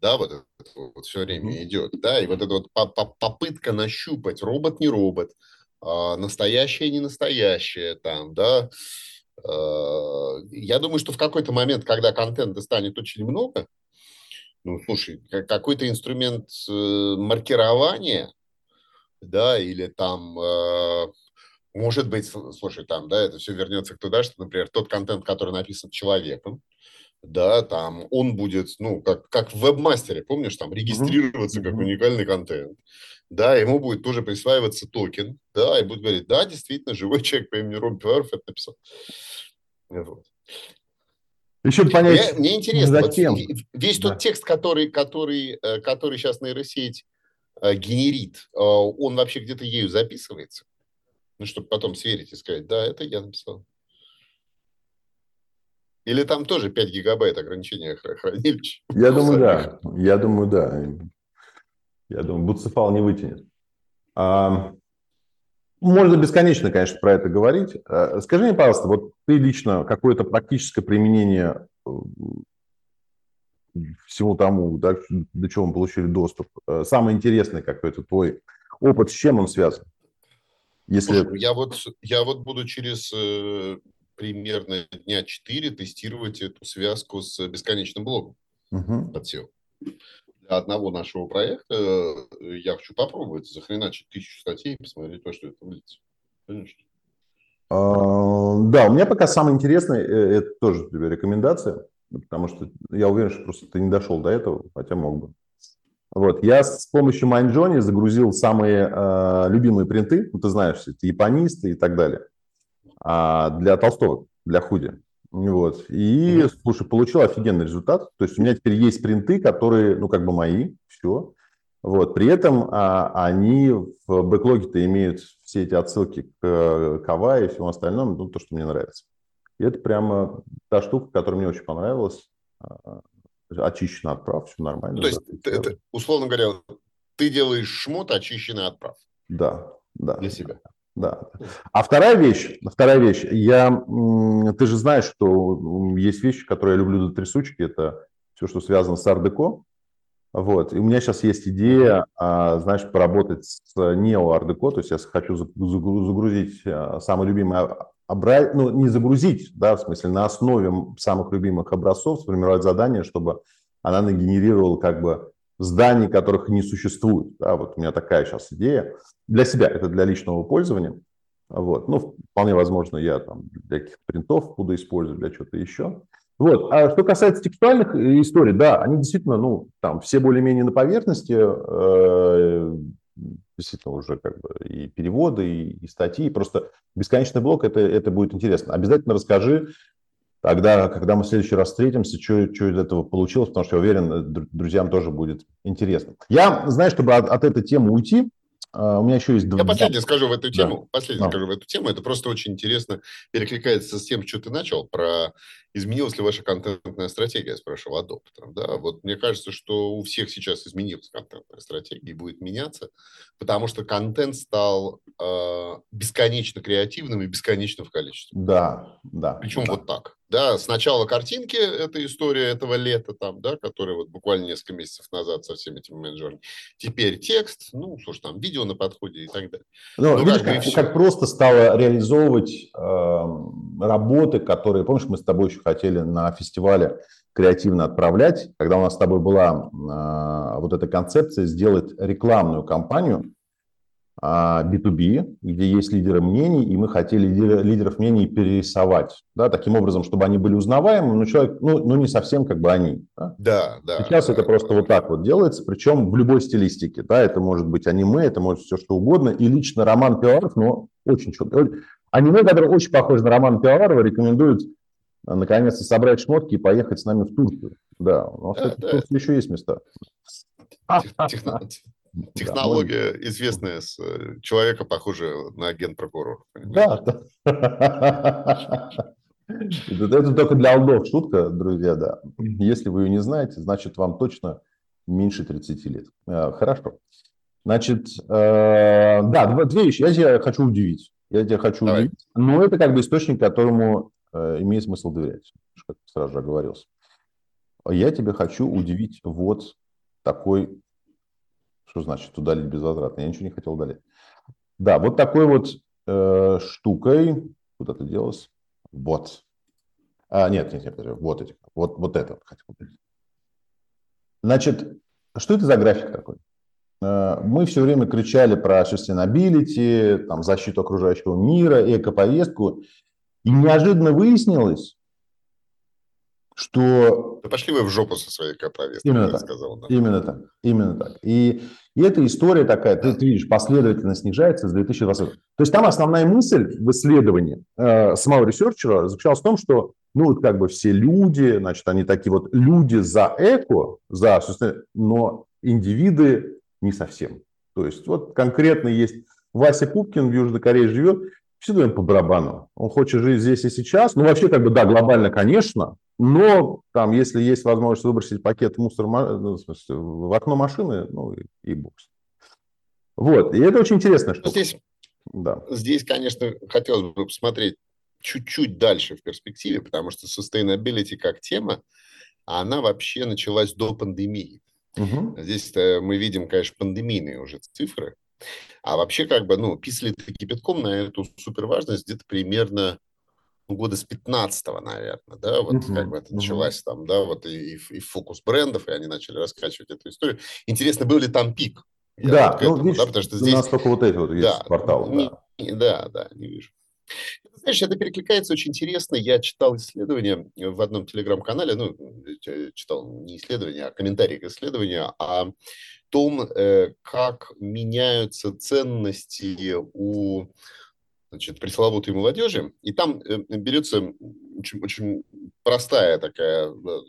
да, вот вот все время mm-hmm. идет, да, и вот эта вот попытка нащупать, робот, не робот, э, настоящее, не настоящее, там, да, Э, я думаю, что в какой-то момент, когда контента станет очень много, ну, слушай, какой-то инструмент э, маркирования, да, или там, э, может быть, слушай, там, да, это все вернется туда, что, например, тот контент, который написан человеком, да, там он будет, ну, как, как в вебмастере, помнишь, там регистрироваться mm-hmm. как уникальный контент, да, ему будет тоже присваиваться токен, да, и будет говорить, да, действительно, живой человек по имени Робби Пиаров это написал. Вот. Еще понять, мне, мне интересно, зачем. Вот весь да. тот текст, который, который, э, который сейчас нейросеть э, генерит, э, он вообще где-то ею записывается? Ну, чтобы потом сверить и сказать, да, это я написал. Или там тоже 5 гигабайт ограничения хранилища? Я думаю, да. Я думаю, да. Я думаю, Буцефал не вытянет. А, можно бесконечно, конечно, про это говорить. А, скажи мне, пожалуйста, вот ты лично какое-то практическое применение э, всему тому, да, до чего мы получили доступ, э, самое интересное какой-то твой опыт, с чем он связан? Если... Слушай, ну я, вот, я вот буду через э, примерно дня 4 тестировать эту связку с бесконечным блогом угу. под SEO. Для одного нашего проекта э, я хочу попробовать захреначить тысячу статей и посмотреть, во что это. Конечно. А, да, у меня пока самое интересное, э, это тоже тебе рекомендация, потому что я уверен, что просто ты не дошел до этого, хотя мог бы. Вот, я с помощью MindJourney загрузил самые э, любимые принты, ну, ты знаешь, это японисты и так далее, а, для толстовок, для худи. Вот. И, mm-hmm. слушай, получил офигенный результат. То есть у меня теперь есть принты, которые, ну, как бы мои, все. Вот. При этом а, они в бэклоге-то имеют все эти отсылки к Кава и всему остальному, ну, то, что мне нравится. И это прямо та штука, которая мне очень понравилась. А, очищена от прав, все нормально. Ну, то есть, да, это, условно говоря, ты делаешь шмот, очищенный от прав. Да, да. Для себя. Да. А вторая вещь, вторая вещь, я, ты же знаешь, что есть вещи, которые я люблю до трясучки, это все, что связано с ардеко. Вот. И у меня сейчас есть идея, а, знаешь, поработать с нео ардеко, то есть я хочу загрузить а, самый любимый обра... ну, не загрузить, да, в смысле, на основе самых любимых образцов сформировать задание, чтобы она нагенерировала как бы зданий, которых не существует. Да, вот у меня такая сейчас идея. Для себя, это для личного пользования. Вот. Ну, вполне возможно, я там для каких-то принтов буду использовать, для чего-то еще. Вот. А что касается текстуальных э, историй, да, они действительно, ну, там все более-менее на поверхности, э, действительно уже как бы и переводы, и, и статьи. Просто бесконечный блок это, это будет интересно. Обязательно расскажи тогда, когда мы в следующий раз встретимся, что, что из этого получилось, потому что я уверен, друзьям тоже будет интересно. Я, знаю, чтобы от, от этой темы уйти, а, у меня еще есть... Я последнее скажу в эту тему. Да. Последнее да. скажу в эту тему. Это просто очень интересно перекликается с тем, что ты начал, про изменилась ли ваша контентная стратегия, я спрашивал, Adopt. Да? Вот мне кажется, что у всех сейчас изменилась контентная стратегия и будет меняться, потому что контент стал э, бесконечно креативным и бесконечно в количестве. Да, да. Причем да. вот так. Да, сначала картинки, это история этого лета, там, да, которая вот буквально несколько месяцев назад со всеми этими менеджерами. Теперь текст, ну, слушай, там видео на подходе и так далее. Ну, ну видишь, как, как, как просто стало реализовывать э, работы, которые, помнишь, мы с тобой еще хотели на фестивале креативно отправлять, когда у нас с тобой была э, вот эта концепция сделать рекламную кампанию, B2B, а, где есть лидеры мнений, и мы хотели лидеров мнений перерисовать, да, таким образом, чтобы они были узнаваемы, но человек, ну, ну не совсем как бы они. Да, да. да Сейчас да, это да, просто да. вот так вот делается, причем в любой стилистике, да, это может быть аниме, это может все что угодно, и лично Роман Пивоваров, но очень аниме, который очень похож на Роман Пивоварова, рекомендует а, наконец-то собрать шмотки и поехать с нами в Турцию. Да, у нас, да. в Турции еще есть места. Технология да, известная с э, человека, похожего на генпрокурора. Да, да. Это только для алдов шутка, друзья, да. Если вы ее не знаете, значит, вам точно меньше 30 лет. Э, хорошо. Значит, э, да, две вещи. Я тебя хочу удивить. Я тебя хочу Давай. удивить. Но это как бы источник, которому имеет смысл доверять. Как сразу же оговорился. Я тебя хочу удивить вот такой что значит удалить безвозвратно? Я ничего не хотел удалить. Да, вот такой вот э, штукой, куда это делось? Вот. А, нет, нет, нет, вот эти, вот, вот это хотел удалить. Значит, что это за график такой? Э, мы все время кричали про sustainability, там, защиту окружающего мира, экоповестку. И неожиданно выяснилось, что... Да пошли вы в жопу со своей повесткой, именно так, сказал. Да. Именно так, именно так. И, и эта история такая, ты, ты видишь, последовательно снижается с 2020. То есть там основная мысль в исследовании э, самого ресерчера заключалась в том, что ну вот как бы все люди, значит, они такие вот люди за эко, за, но индивиды не совсем. То есть вот конкретно есть Вася Пупкин в Южной Корее живет, все им по барабану. Он хочет жить здесь и сейчас. Ну, вообще, как бы, да, глобально, конечно, но там, если есть возможность выбросить пакет мусора ну, в, смысле, в окно машины, ну и, и бог. Вот, и это очень интересно. Что... Здесь, да. здесь, конечно, хотелось бы посмотреть чуть-чуть дальше в перспективе, потому что sustainability как тема, она вообще началась до пандемии. Угу. Здесь мы видим, конечно, пандемийные уже цифры, А вообще, как бы, ну, писали кипятком на эту суперважность где-то примерно ну, года с 15-го, наверное, да, вот uh-huh, как бы это uh-huh. началась там, да, вот и, и, и фокус брендов, и они начали раскачивать эту историю. Интересно, был ли там пик? Я да, вот ну, этому, видишь, да, потому что здесь... у нас только вот эти вот есть да, порталы. Не, да. да, да, не вижу. Знаешь, это перекликается очень интересно. Я читал исследование в одном телеграм-канале, ну, читал не исследование, а комментарий к исследованию о том, э, как меняются ценности у значит, пресловутой молодежи. И там э, берется очень, очень простая такая э,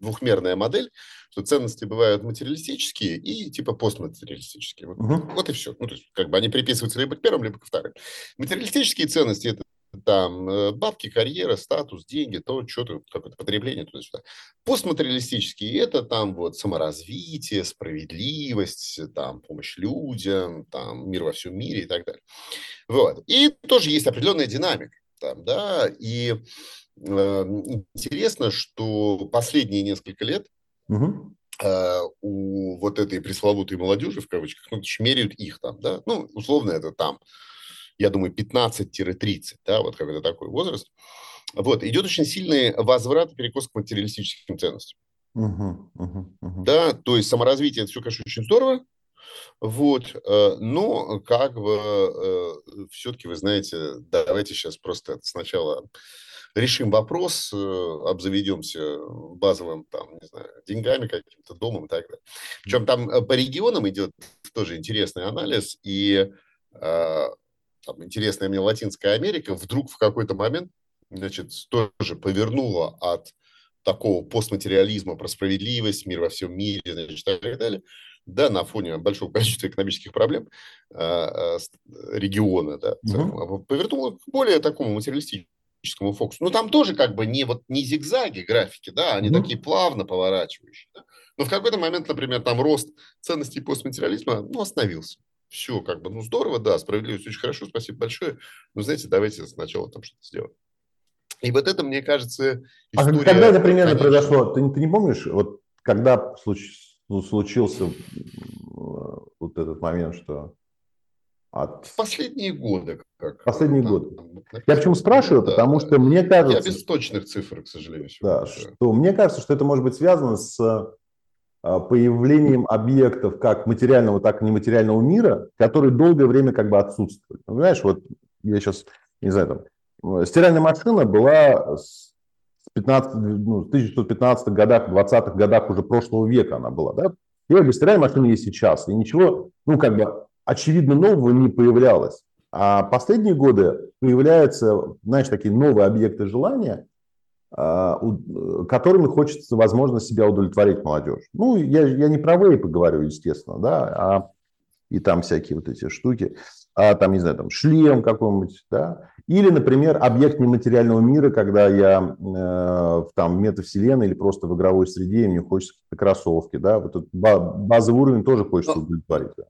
двухмерная модель, что ценности бывают материалистические и типа постматериалистические. Вот, угу. вот и все. Ну, то есть, как бы они приписываются либо к первым, либо к вторым. Материалистические ценности – это там э, бабки, карьера, статус, деньги, то что-то, какое-то потребление туда-сюда. Постматериалистические – это там вот саморазвитие, справедливость, там помощь людям, там мир во всем мире и так далее. Вот. И тоже есть определенная динамика. Там, да, и э, интересно, что последние несколько лет угу. э, у вот этой пресловутой молодежи, в кавычках, ну, меряют их там, да, ну, условно это там я думаю, 15-30, да, вот какой-то такой возраст. Вот, идет очень сильный возврат, перекос к материалистическим ценностям. Uh-huh, uh-huh, uh-huh. Да, то есть саморазвитие, это все, конечно, очень здорово, вот, э, но как бы э, все-таки, вы знаете, давайте сейчас просто сначала решим вопрос, э, обзаведемся базовым, там, не знаю, деньгами каким-то, домом и так далее. Причем там по регионам идет тоже интересный анализ, и там, интересная мне Латинская Америка, вдруг в какой-то момент, значит, тоже повернула от такого постматериализма про справедливость, мир во всем мире, значит, и так далее, да, на фоне большого количества экономических проблем э, э, региона, да, угу. повернула к более такому материалистическому фокусу. Ну, там тоже как бы не, вот, не зигзаги графики, да, они угу. такие плавно поворачивающие. Да? Но в какой-то момент, например, там рост ценностей постматериализма, ну, остановился все как бы, ну, здорово, да, справедливость очень хорошо, спасибо большое, но, знаете, давайте сначала там что-то сделаем. И вот это, мне кажется, история... А когда это примерно конечно... произошло? Ты, ты не помнишь, вот когда случ... Ну, случился вот этот момент, что от... В последние годы. Как, последние годы. Я почему спрашиваю, да, потому да. что мне кажется... Я без точных цифр, к сожалению. Да, да, что мне кажется, что это может быть связано с появлением объектов как материального, так и нематериального мира, которые долгое время как бы отсутствуют. Ну, понимаешь, вот я сейчас, не знаю, там, стиральная машина была с 15, ну, 1915 годах, 20-х годах уже прошлого века она была, да? И бы стиральная машина есть сейчас, и ничего, ну, как бы, очевидно, нового не появлялось. А последние годы появляются, знаешь, такие новые объекты желания – а, которыми хочется, возможно, себя удовлетворить молодежь. Ну, я, я не про вейпы говорю, естественно, да, а и там всякие вот эти штуки, а там, не знаю, там шлем какой-нибудь, да, или, например, объект нематериального мира, когда я э, там в метавселенной или просто в игровой среде, и мне хочется кроссовки, да, вот этот базовый уровень тоже хочется удовлетворить. Да.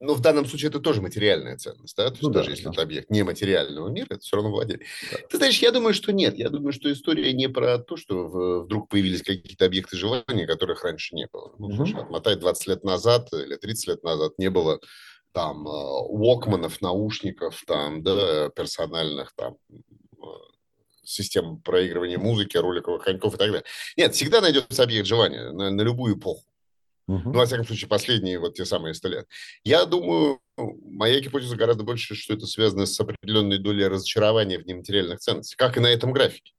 Но в данном случае это тоже материальная ценность, да? То есть ну, даже да, если да. это объект нематериального мира, это все равно владелец. Да. Ты знаешь, я думаю, что нет. Я думаю, что история не про то, что вдруг появились какие-то объекты желания, которых раньше не было. Ну, угу. слушай, отмотай 20 лет назад или 30 лет назад не было там уокманов, наушников, там, да, персональных там систем проигрывания музыки, роликовых коньков и так далее. Нет, всегда найдется объект желания на, на любую эпоху. Угу. Ну, во всяком случае, последние вот те самые сто лет. Я думаю, моя гипотеза гораздо больше, что это связано с определенной долей разочарования в нематериальных ценностях, как и на этом графике.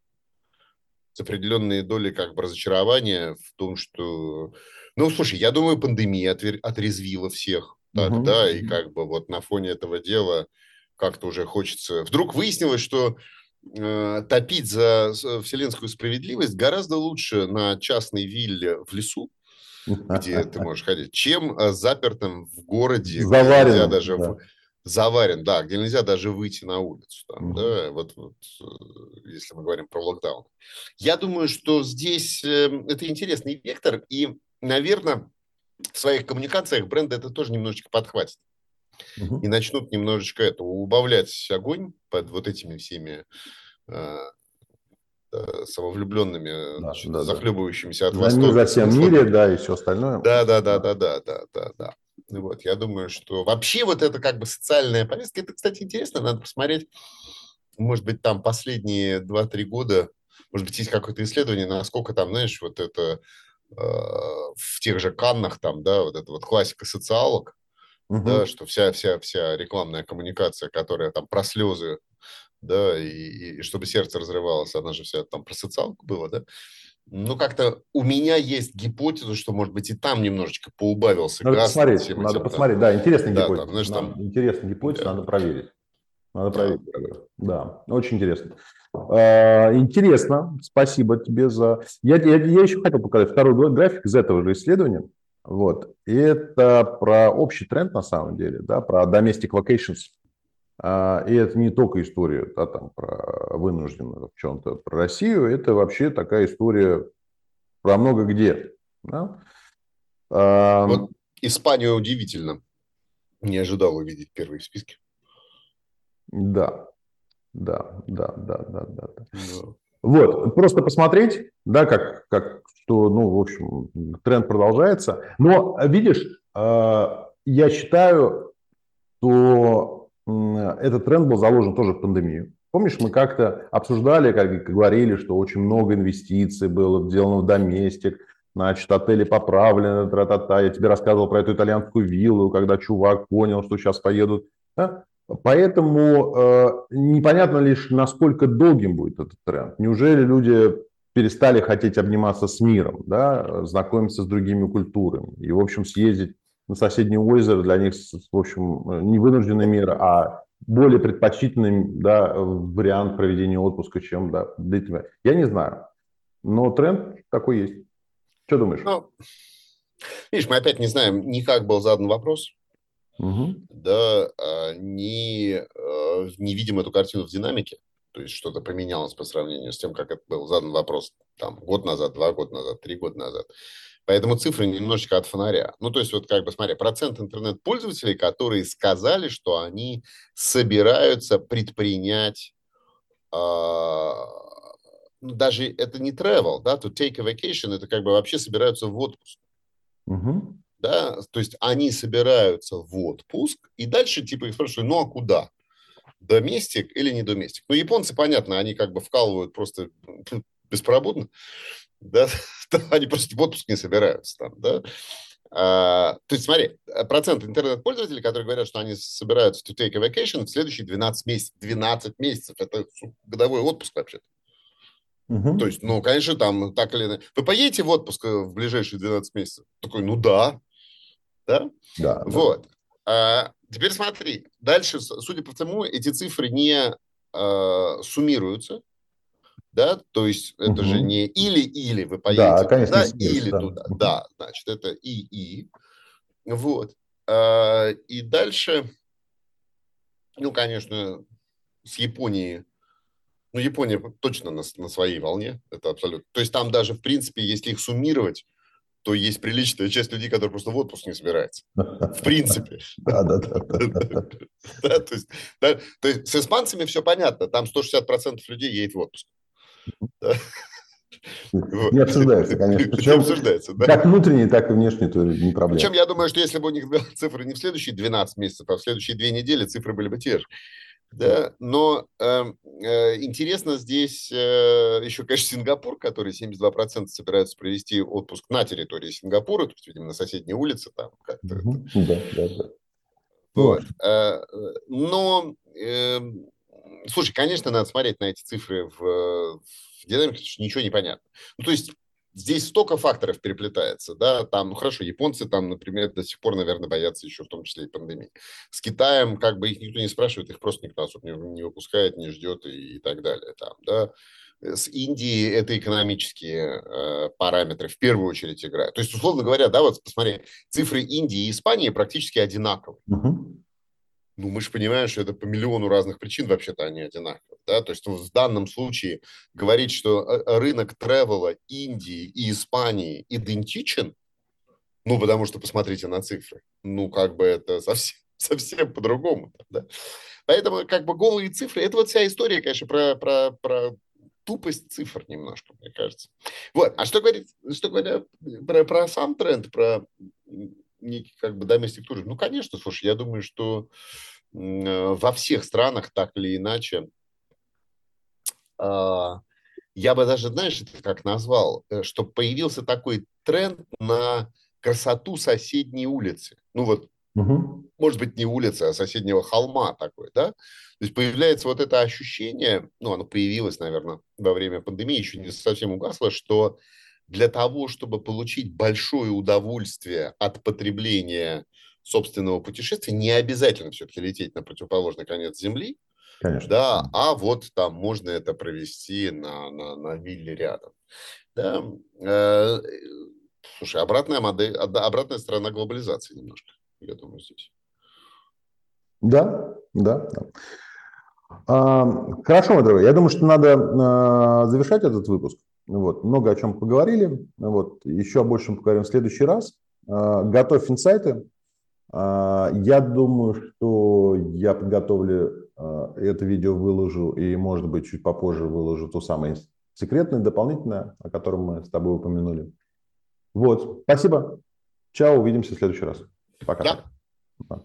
С определенной долей как бы разочарования в том, что... Ну, слушай, я думаю, пандемия отрезвила всех угу. да, и как бы вот на фоне этого дела как-то уже хочется... Вдруг выяснилось, что э, топить за вселенскую справедливость гораздо лучше на частной вилле в лесу, где ты можешь ходить, чем э, запертым в городе, Заварен, нельзя даже да. в... заварен, да, где нельзя даже выйти на улицу, там, mm да, вот, вот, э, если мы говорим про локдаун. Я думаю, что здесь э, это интересный вектор, и, наверное, в своих коммуникациях бренды это тоже немножечко подхватят. Угу. И начнут немножечко это убавлять огонь под вот этими всеми Э, самовлюбленными, да, значит, да, захлебывающимися да. от восторга. За всем мире, да, и все остальное. Да, да, да, да, да, да, да, да. Вот, я думаю, что вообще вот это как бы социальная повестка, это, кстати, интересно, надо посмотреть, может быть, там последние 2-3 года, может быть, есть какое-то исследование, насколько там, знаешь, вот это э, в тех же Каннах там, да, вот это вот классика социалок, угу. да, что вся, вся, вся рекламная коммуникация, которая там про слезы, да, и, и чтобы сердце разрывалось, она же вся там про социалку была, да, ну, как-то у меня есть гипотеза, что, может быть, и там немножечко поубавился надо газ. Посмотреть, всем надо этим, посмотреть, да, интересная да, гипотеза. Там, знаешь, там... Интересная гипотеза, да. надо проверить. Надо проверить. Да, очень интересно. А, интересно, спасибо тебе за... Я, я, я еще хотел показать второй график из этого же исследования. Вот. И это про общий тренд на самом деле, да, про domestic vacations. А, и это не только история да, там, про вынужденную в чем-то про Россию, это вообще такая история про много где. Да? А, вот Испанию удивительно. Не ожидал увидеть первые в списке. Да, да, да, да, да, да. да. Вот, просто посмотреть, да, как, как, что, ну, в общем, тренд продолжается. Но, видишь, а, я считаю, что этот тренд был заложен тоже в пандемию. Помнишь, мы как-то обсуждали, как говорили, что очень много инвестиций было сделано в доместик, значит, отели поправлены, тра-та-та. Я тебе рассказывал про эту итальянскую виллу, когда чувак понял, что сейчас поедут. Да? Поэтому э, непонятно лишь, насколько долгим будет этот тренд. Неужели люди перестали хотеть обниматься с миром, да, знакомиться с другими культурами и, в общем, съездить на соседнее озеро для них, в общем, не вынужденная мера, а более предпочтительный да, вариант проведения отпуска, чем да, длительного. Я не знаю, но тренд такой есть. Что думаешь? Ну, видишь, мы опять не знаем ни как был задан вопрос, угу. да, а, ни а, не видим эту картину в динамике. То есть что-то поменялось по сравнению с тем, как это был задан вопрос там, год назад, два года назад, три года назад. Поэтому цифры немножечко от фонаря. Ну, то есть, вот как бы, смотри, процент интернет-пользователей, которые сказали, что они собираются предпринять, э, даже это не travel, да, to take a vacation, это как бы вообще собираются в отпуск. Угу. Да, то есть они собираются в отпуск, и дальше типа их спрашивают, ну а куда? Доместик или не доместик? Ну, японцы, понятно, они как бы вкалывают просто беспробудно да, они просто в отпуск не собираются там, да. А, то есть, смотри, процент интернет-пользователей, которые говорят, что они собираются to take a vacation в следующие 12 месяцев. 12 месяцев – это годовой отпуск вообще-то. Угу. То есть, ну, конечно, там так или иначе. Вы поедете в отпуск э, в ближайшие 12 месяцев? Такой, ну да. Да? Да. Вот. Да. А, теперь смотри. Дальше, судя по всему, эти цифры не а, суммируются да, то есть это угу. же не или-или вы поедете да, конечно, туда, или да. туда, да, значит, это и-и, вот, а, и дальше, ну, конечно, с Японией, ну, Япония точно на, на своей волне, это абсолютно, то есть там даже, в принципе, если их суммировать, то есть приличная часть людей, которые просто в отпуск не собираются. В принципе. Да, да, да. То есть с испанцами все понятно. Там 160% людей едет в отпуск. Не обсуждается, конечно. Причем не обсуждается, да. Как внутренний, так и внешний, то не проблема. Причем я думаю, что если бы у них были цифры не в следующие 12 месяцев, а в следующие две недели, цифры были бы те же. Да, но э, э, интересно здесь э, еще, конечно, Сингапур, который 72% собираются провести отпуск на территории Сингапура, то есть, видимо, на соседней улице там как-то. Mm-hmm. Да, да, да. Вот. Э, но э, Слушай, конечно, надо смотреть на эти цифры в, в динамике, потому что ничего не понятно. Ну, то есть здесь столько факторов переплетается, да, там, ну хорошо, японцы там, например, до сих пор, наверное, боятся еще в том числе и пандемии. С Китаем как бы их никто не спрашивает, их просто никто особо не, не выпускает, не ждет и, и так далее, там, да. С Индией это экономические э, параметры в первую очередь играют. То есть, условно говоря, да, вот посмотри, цифры Индии и Испании практически одинаковые. Uh-huh ну, мы же понимаем, что это по миллиону разных причин вообще-то они одинаковые. Да? То есть ну, в данном случае говорить, что э, э, рынок тревела Индии и Испании идентичен, ну, потому что посмотрите на цифры, ну, как бы это совсем, совсем по-другому. Да? Поэтому как бы голые цифры, это вот вся история, конечно, про, про, про тупость цифр немножко, мне кажется. Вот, а что говорить, что говоря про, про сам тренд, про некий как бы доместик туризм. Ну, конечно, слушай, я думаю, что э, во всех странах так или иначе э, я бы даже, знаешь, как назвал, э, что появился такой тренд на красоту соседней улицы. Ну вот, угу. может быть, не улицы, а соседнего холма такой, да? То есть появляется вот это ощущение, ну, оно появилось, наверное, во время пандемии, еще не совсем угасло, что для того, чтобы получить большое удовольствие от потребления собственного путешествия, не обязательно все-таки лететь на противоположный конец Земли, Конечно. Да, а вот там можно это провести на, на, на вилле рядом. Да. Э, слушай, обратная модель, обратная сторона глобализации немножко, я думаю, здесь. Да, да, да. А, хорошо, мой дорогой, я думаю, что надо а, завершать этот выпуск. Вот, много о чем поговорили. Вот, еще о большем поговорим в следующий раз. А, готовь инсайты. А, я думаю, что я подготовлю а, это видео, выложу, и, может быть, чуть попозже выложу то самое секретное, дополнительное, о котором мы с тобой упомянули. Вот, спасибо. Чао, увидимся в следующий раз. Пока. Да.